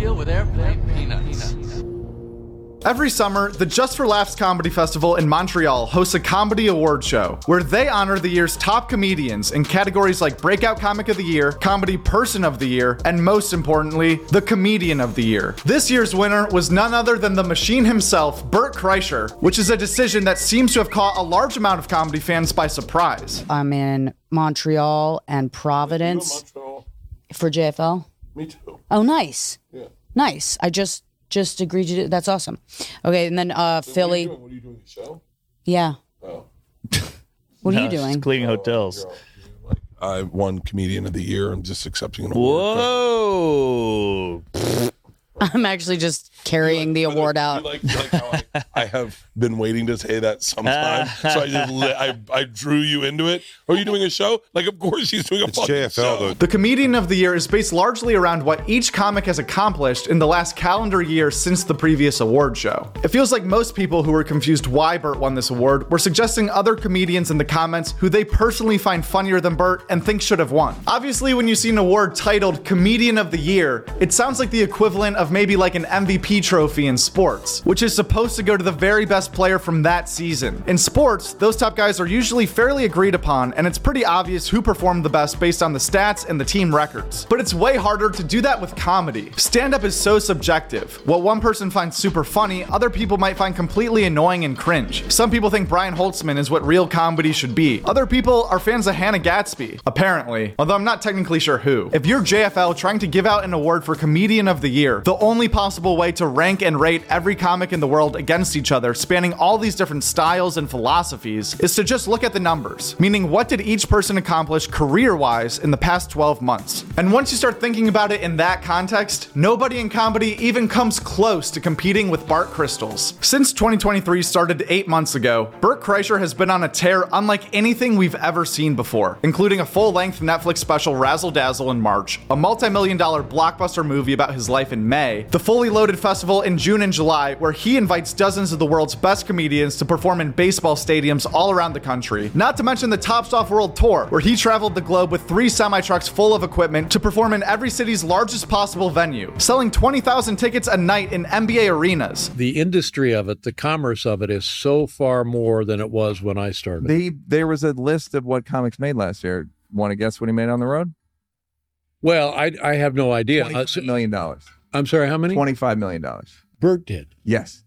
deal with airplane peanuts. Every summer, the Just for Laughs Comedy Festival in Montreal hosts a comedy award show where they honor the year's top comedians in categories like Breakout Comic of the Year, Comedy Person of the Year, and most importantly, the Comedian of the Year. This year's winner was none other than the machine himself, Bert Kreischer, which is a decision that seems to have caught a large amount of comedy fans by surprise. I'm in Montreal and Providence Montreal. for JFL. Me too. Oh, nice. Yeah. Nice. I just just agreed to do. That's awesome. Okay, and then uh, Philly. What are you doing? The show? Yeah. Oh. What are No, you she's doing? Cleaning hotels. I won Comedian of the Year. I'm just accepting an award. Whoa. I'm actually just carrying the award You out. like, you like how I, I have been waiting to say that sometime, so I just li- I, I drew you into it. Are you doing a show? Like, of course she's doing a It's fucking JFL, show. though. The Comedian of the Year is based largely around what each comic has accomplished in the last calendar year since the previous award show. It feels like most people who were confused why Bert won this award were suggesting other comedians in the comments who they personally find funnier than Bert and think should have won. Obviously, when you see an award titled Comedian of the Year, it sounds like the equivalent of maybe like an MVP trophy in sports, which is supposed to go to the very best player from that season. In sports, those top guys are usually fairly agreed upon, and it's pretty obvious who performed the best based on the stats and the team records. But it's way harder to do that with comedy. Stand up is so subjective. What one person finds super funny, other people might find completely annoying and cringe. Some people think Brian Holtzman is what real comedy should be. Other people are fans of Hannah Gadsby, apparently, although I'm not technically sure who. If you're JFL trying to give out an award for Comedian of the Year, the only possible way to rank and rate every comic in the world against each other, spanning all these different styles and philosophies, is to just look at the numbers, meaning what did each person accomplish career wise in the past 12 months. And once you start thinking about it in that context, nobody in comedy even comes close to competing with Bert Kreischer. Since 2023 started eight months ago, Bert Kreischer has been on a tear unlike anything we've ever seen before, including a full length Netflix special Razzle Dazzle in March, a multi million dollar blockbuster movie about his life in May, the fully loaded festival in June and July, where he invites dozens of the world's best comedians to perform in baseball stadiums all around the country. Not to mention the Tops Off World Tour, where he traveled the globe with three semi trucks full of equipment to perform in every city's largest possible venue, selling 20,000 tickets a night in NBA arenas. the industry of it, the commerce of it is so far more than it was when I started. They there was a list of what comics made last year. Want to guess what he made on the road? well, I I have no idea. Uh, so, I'm sorry, how many? Twenty-five million dollars. Bert did. Yes.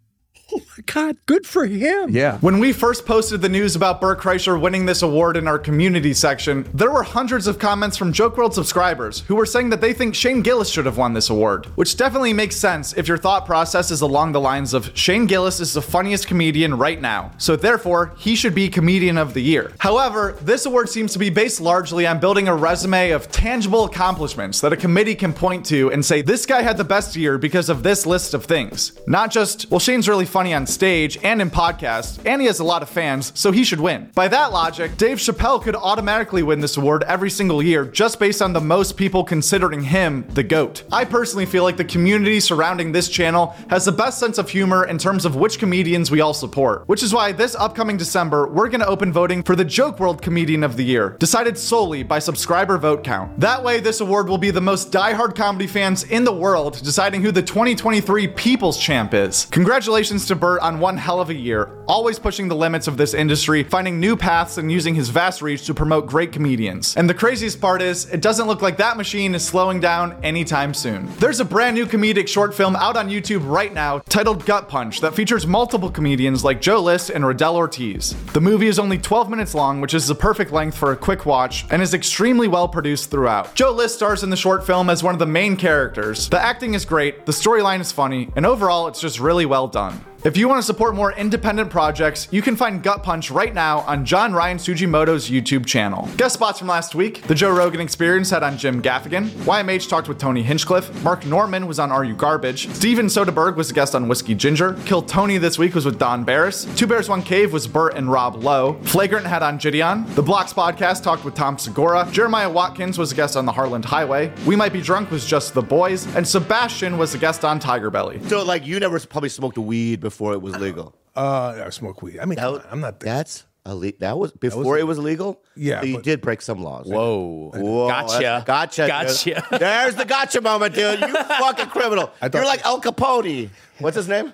My God, good for him. Yeah. When we first posted the news about Bert Kreischer winning this award in our community section, there were hundreds of comments from Joke World subscribers who were saying that they think Shane Gillis should have won this award, which definitely makes sense if your thought process is along the lines of Shane Gillis is the funniest comedian right now, so therefore he should be Comedian of the Year. However, this award seems to be based largely on building a resume of tangible accomplishments that a committee can point to and say this guy had the best year because of this list of things. Not just, well, Shane's really funny on stage and in podcasts, and he has a lot of fans, so he should win. By that logic, Dave Chappelle could automatically win this award every single year just based on the most people considering him the GOAT. I personally feel like the community surrounding this channel has the best sense of humor in terms of which comedians we all support, which is why this upcoming December, we're gonna open voting for the Joke World Comedian of the Year, decided solely by subscriber vote count. That way, this award will be the most diehard comedy fans in the world deciding who the 2023 People's Champ is. Congratulations to On one hell of a year, always pushing the limits of this industry, finding new paths and using his vast reach to promote great comedians. And the craziest part is, it doesn't look like that machine is slowing down anytime soon. There's a brand new comedic short film out on YouTube right now titled Gut Punch that features multiple comedians like Joe List and Rodell Ortiz. The movie is only 12 minutes long, which is the perfect length for a quick watch, and is extremely well produced throughout. Joe List stars in the short film as one of the main characters. The acting is great, the storyline is funny, and overall, it's just really well done. If you want to support more independent projects, you can find Gut Punch right now on John Ryan Sujimoto's YouTube channel. Guest spots from last week The Joe Rogan Experience had on Jim Gaffigan, YMH talked with Tony Hinchcliffe, Mark Normand was on Are You Garbage, Steven Soderbergh was a guest on Whiskey Ginger, Kill Tony this week was with Don Barris, Two Bears One Cave was Bert and Rob Lowe, Flagrant had on Gideon, The Blocks Podcast talked with Tom Segura, Jeremiah Watkins was a guest on The Harland Highway, We Might Be Drunk was just The Boys, and Sebastian was a guest on Tiger Belly. So, like, you never probably smoked a weed before it was legal. Uh, I smoke weed. I mean, come on, I'm not. That's Elite. That was before it was legal. Yeah, So you but- did break some laws. Whoa. Whoa, Gotcha. that's- Gotcha. Gotcha. There's the gotcha moment, dude. You fucking criminal. thought- You're like El Capone. What's his name?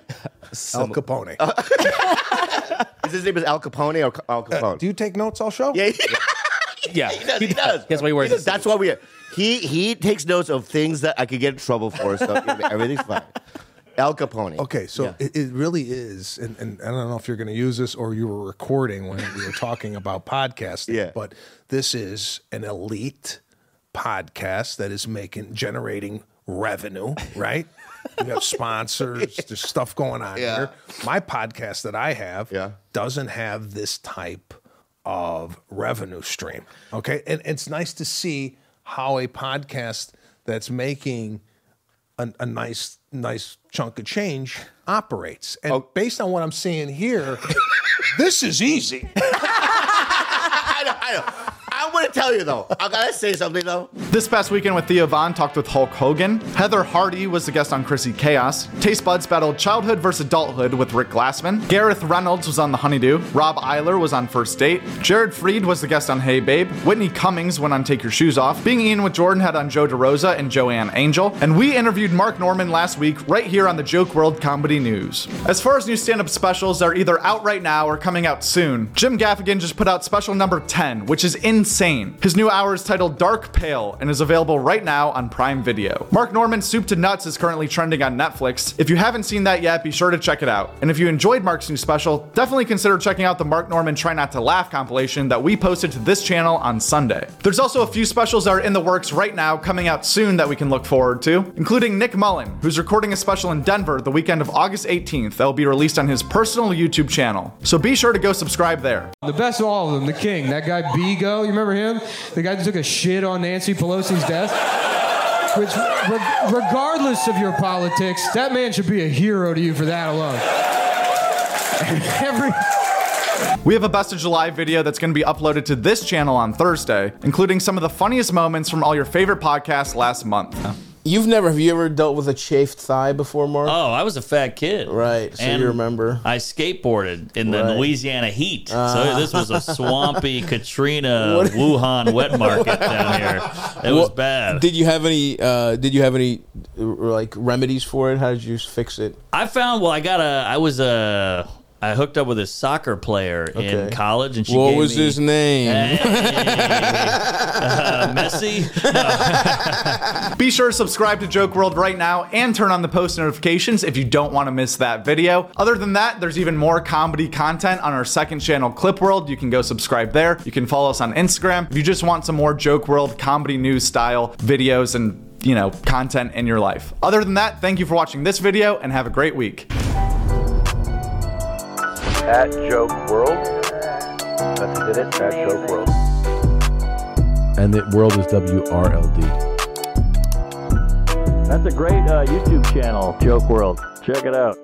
Al Capone. Is his name is Al Capone or Al Capone? Do you take notes all show? yeah, Yeah. he does. He does. That's why he wears does. That's why we. He he takes notes of things that I could get in trouble for. So everything's fine. Al Capone. Okay, so Yeah. it, it really is, and, and I don't know if you're going to use this or you were recording when we were talking about podcasting, Yeah. but this is an elite podcast that is making generating revenue, right? you have sponsors, there's stuff going on Yeah. here. My podcast that I have Yeah. doesn't have this type of revenue stream. Okay, and it's nice to see how a podcast that's making a, a nice nice chunk of change operates. And Oh. based on what I'm seeing here, this is easy. I know. I know. I'm gonna tell you though. I gotta say something though. This past weekend with Theo Von talked with Hulk Hogan. Heather Hardy was the guest on Chrissy Chaos. Taste Buds battled childhood versus adulthood with Rick Glassman. Gareth Reynolds was on The Honeydew. Rob Eiler was on First Date. Jared Freid was the guest on Hey Babe. Whitney Cummings went on Take Your Shoes Off. Being Ian with Jordan had on Joe DeRosa and Joanna Angel. And we interviewed Mark Normand last week right here on the Joke World Comedy News. As far as new stand-up specials, they're either out right now or coming out soon. Jim Gaffigan just put out special number 10, which is insane. His new hour is titled Dark Pale and is available right now on Prime Video. Mark Normand's Soup to Nuts is currently trending on Netflix. If you haven't seen that yet, be sure to check it out. And if you enjoyed Mark's new special, definitely consider checking out the Mark Normand Try Not to Laugh compilation that we posted to this channel on Sunday. There's also a few specials that are in the works right now coming out soon that we can look forward to, including Nick Mullen, who's recording a special in Denver the weekend of August 18th that will be released on his personal YouTube channel. So be sure to go subscribe there. The best of all of them, the king, that guy Bigo, you remember him? The guy that took a shit on Nancy Pelosi's desk? Which, re- regardless of your politics, that man should be a hero to you for that alone. Every, We have a Best of July video that's going to be uploaded to this channel on Thursday, including some of the funniest moments from all your favorite podcasts last month. You've never have you ever dealt with a chafed thigh before, Mark? Oh, I was a fat kid. Right, so And you remember. I skateboarded in the Right. Louisiana heat. so this was a swampy Katrina Wuhan wet market down here. It was bad. Did you have any? Uh, did you have any uh, like remedies for it? How did you fix it? I found well. I got a. I was a. I hooked up with a soccer player in college, and she what gave was me, his name? uh, Messi. Be sure to subscribe to Joke World right now and turn on the post notifications if you don't want to miss that video. Other than that, there's even more comedy content on our second channel, Clip World. You can go subscribe there. You can follow us on Instagram if you just want some more Joke World comedy news style videos and you know, content in your life. Other than that, thank you for watching this video and have a great week. At Joke World. That's did it. At Joke World. And the world is WRLD. That's a great uh, YouTube channel, Joke World. Check it out.